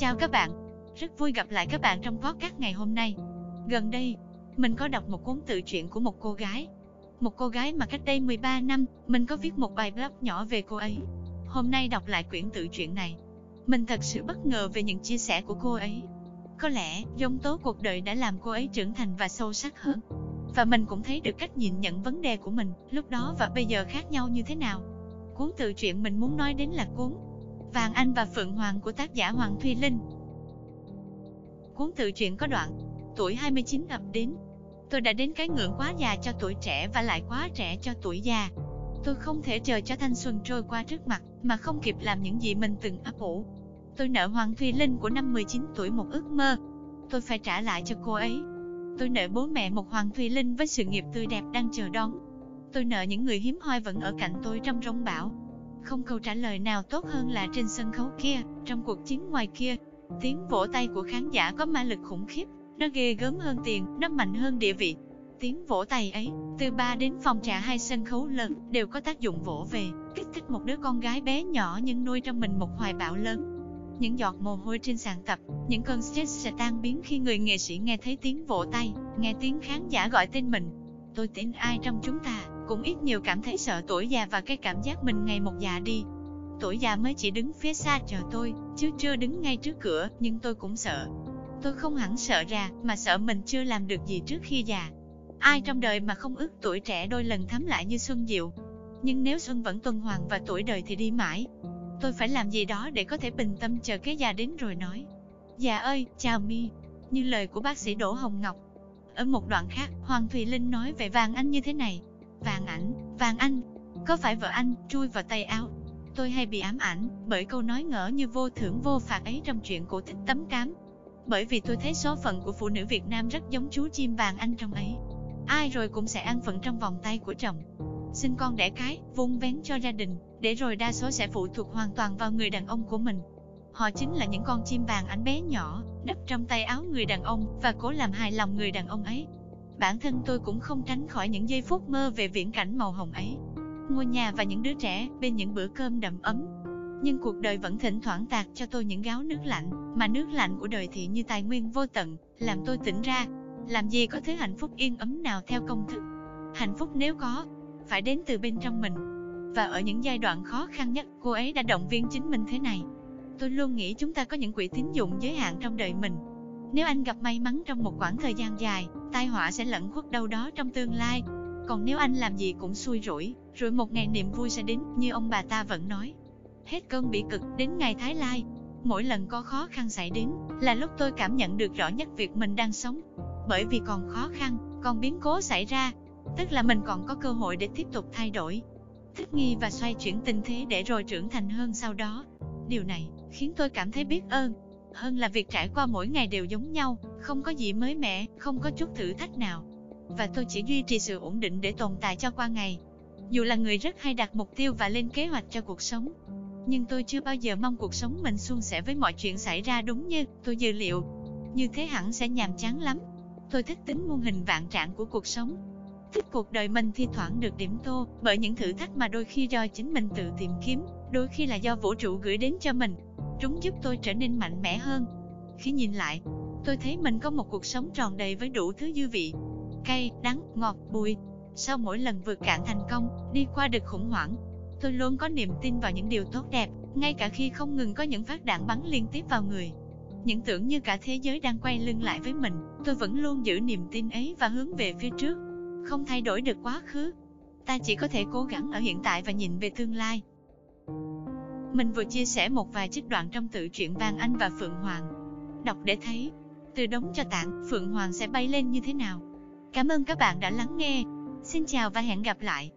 Chào các bạn, rất vui gặp lại các bạn trong podcast ngày hôm nay. Gần đây, mình có đọc một cuốn tự truyện của một cô gái. Một cô gái mà cách đây 13 năm, mình có viết một bài blog nhỏ về cô ấy. Hôm nay đọc lại quyển tự truyện này, mình thật sự bất ngờ về những chia sẻ của cô ấy. Có lẽ, dông tố cuộc đời đã làm cô ấy trưởng thành và sâu sắc hơn. Và mình cũng thấy được cách nhìn nhận vấn đề của mình, lúc đó và bây giờ khác nhau như thế nào. Cuốn tự truyện mình muốn nói đến là cuốn Vàng Anh và Phượng Hoàng của tác giả Hoàng Thuy Linh. Cuốn tự truyện có đoạn, tuổi 29 ập đến. Tôi đã đến cái ngưỡng quá già cho tuổi trẻ và lại quá trẻ cho tuổi già. Tôi không thể chờ cho thanh xuân trôi qua trước mặt, mà không kịp làm những gì mình từng ấp ủ. Tôi nợ Hoàng Thùy Linh của năm 19 tuổi một ước mơ. Tôi phải trả lại cho cô ấy. Tôi nợ bố mẹ một Hoàng Thùy Linh với sự nghiệp tươi đẹp đang chờ đón. Tôi nợ những người hiếm hoi vẫn ở cạnh tôi trong rông bão. Không câu trả lời nào tốt hơn là trên sân khấu kia, trong cuộc chiến ngoài kia. Tiếng vỗ tay của khán giả có ma lực khủng khiếp, nó ghê gớm hơn tiền, nó mạnh hơn địa vị. Tiếng vỗ tay ấy, từ ba đến phòng trà hai sân khấu lớn, đều có tác dụng vỗ về, kích thích một đứa con gái bé nhỏ nhưng nuôi trong mình một hoài bão lớn. Những giọt mồ hôi trên sàn tập, những cơn stress sẽ tan biến khi người nghệ sĩ nghe thấy tiếng vỗ tay, nghe tiếng khán giả gọi tên mình. Tôi tin ai trong chúng ta cũng ít nhiều cảm thấy sợ tuổi già và cái cảm giác mình ngày một già đi. Tuổi già mới chỉ đứng phía xa chờ tôi, chứ chưa đứng ngay trước cửa, nhưng tôi cũng sợ. Tôi không hẳn sợ ra, mà sợ mình chưa làm được gì trước khi già. Ai trong đời mà không ước tuổi trẻ đôi lần thắm lại như xuân diệu. Nhưng nếu xuân vẫn tuần hoàn và tuổi đời thì đi mãi. Tôi phải làm gì đó để có thể bình tâm chờ cái già đến rồi nói. Già ơi, chào mi. Như lời của bác sĩ Đỗ Hồng Ngọc. Ở một đoạn khác, Hoàng Thùy Linh nói về vàng anh như thế này. Vàng ảnh, vàng anh, có phải vợ anh chui vào tay áo? Tôi hay bị ám ảnh bởi câu nói ngỡ như vô thưởng vô phạt ấy trong chuyện cổ tích tấm cám. Bởi vì tôi thấy số phận của phụ nữ Việt Nam rất giống chú chim vàng anh trong ấy. Ai rồi cũng sẽ ăn phận trong vòng tay của chồng. Sinh con đẻ cái, vun vén cho gia đình, để rồi đa số sẽ phụ thuộc hoàn toàn vào người đàn ông của mình. Họ chính là những con chim vàng ảnh bé nhỏ, đắp trong tay áo người đàn ông và cố làm hài lòng người đàn ông ấy. Bản thân tôi cũng không tránh khỏi những giây phút mơ về viễn cảnh màu hồng ấy. Ngôi nhà và những đứa trẻ bên những bữa cơm đậm ấm. Nhưng cuộc đời vẫn thỉnh thoảng tạt cho tôi những gáo nước lạnh, mà nước lạnh của đời thì như tài nguyên vô tận, làm tôi tỉnh ra. Làm gì có thứ hạnh phúc yên ấm nào theo công thức. Hạnh phúc nếu có, phải đến từ bên trong mình. Và ở những giai đoạn khó khăn nhất, cô ấy đã động viên chính mình thế này. Tôi luôn nghĩ chúng ta có những quỹ tín dụng giới hạn trong đời mình. Nếu anh gặp may mắn trong một khoảng thời gian dài, tai họa sẽ lẫn khuất đâu đó trong tương lai. Còn nếu anh làm gì cũng xui rủi, rồi một ngày niềm vui sẽ đến, như ông bà ta vẫn nói. Hết cơn bị cực đến ngày Thái Lai, mỗi lần có khó khăn xảy đến, là lúc tôi cảm nhận được rõ nhất việc mình đang sống. Bởi vì còn khó khăn, còn biến cố xảy ra, tức là mình còn có cơ hội để tiếp tục thay đổi, thích nghi và xoay chuyển tình thế để rồi trưởng thành hơn sau đó. Điều này khiến tôi cảm thấy biết ơn, hơn là việc trải qua mỗi ngày đều giống nhau, không có gì mới mẻ, không có chút thử thách nào. Và tôi chỉ duy trì sự ổn định để tồn tại cho qua ngày. Dù là người rất hay đặt mục tiêu và lên kế hoạch cho cuộc sống, nhưng tôi chưa bao giờ mong cuộc sống mình suôn sẻ với mọi chuyện xảy ra đúng như tôi dự liệu. Như thế hẳn sẽ nhàm chán lắm. Tôi thích tính muôn hình vạn trạng của cuộc sống. Thích cuộc đời mình thi thoảng được điểm tô bởi những thử thách mà đôi khi do chính mình tự tìm kiếm, đôi khi là do vũ trụ gửi đến cho mình. Chúng giúp tôi trở nên mạnh mẽ hơn. Khi nhìn lại, tôi thấy mình có một cuộc sống tròn đầy với đủ thứ dư vị. Cay, đắng, ngọt, bùi. Sau mỗi lần vượt cạn thành công, đi qua được khủng hoảng, tôi luôn có niềm tin vào những điều tốt đẹp, ngay cả khi không ngừng có những phát đạn bắn liên tiếp vào người. Những tưởng như cả thế giới đang quay lưng lại với mình, tôi vẫn luôn giữ niềm tin ấy và hướng về phía trước. Không thay đổi được quá khứ. Ta chỉ có thể cố gắng ở hiện tại và nhìn về tương lai. Mình vừa chia sẻ một vài trích đoạn trong tự truyện Vàng Anh và Phượng Hoàng. Đọc để thấy, từ đống cho tạng, Phượng Hoàng sẽ bay lên như thế nào. Cảm ơn các bạn đã lắng nghe. Xin chào và hẹn gặp lại.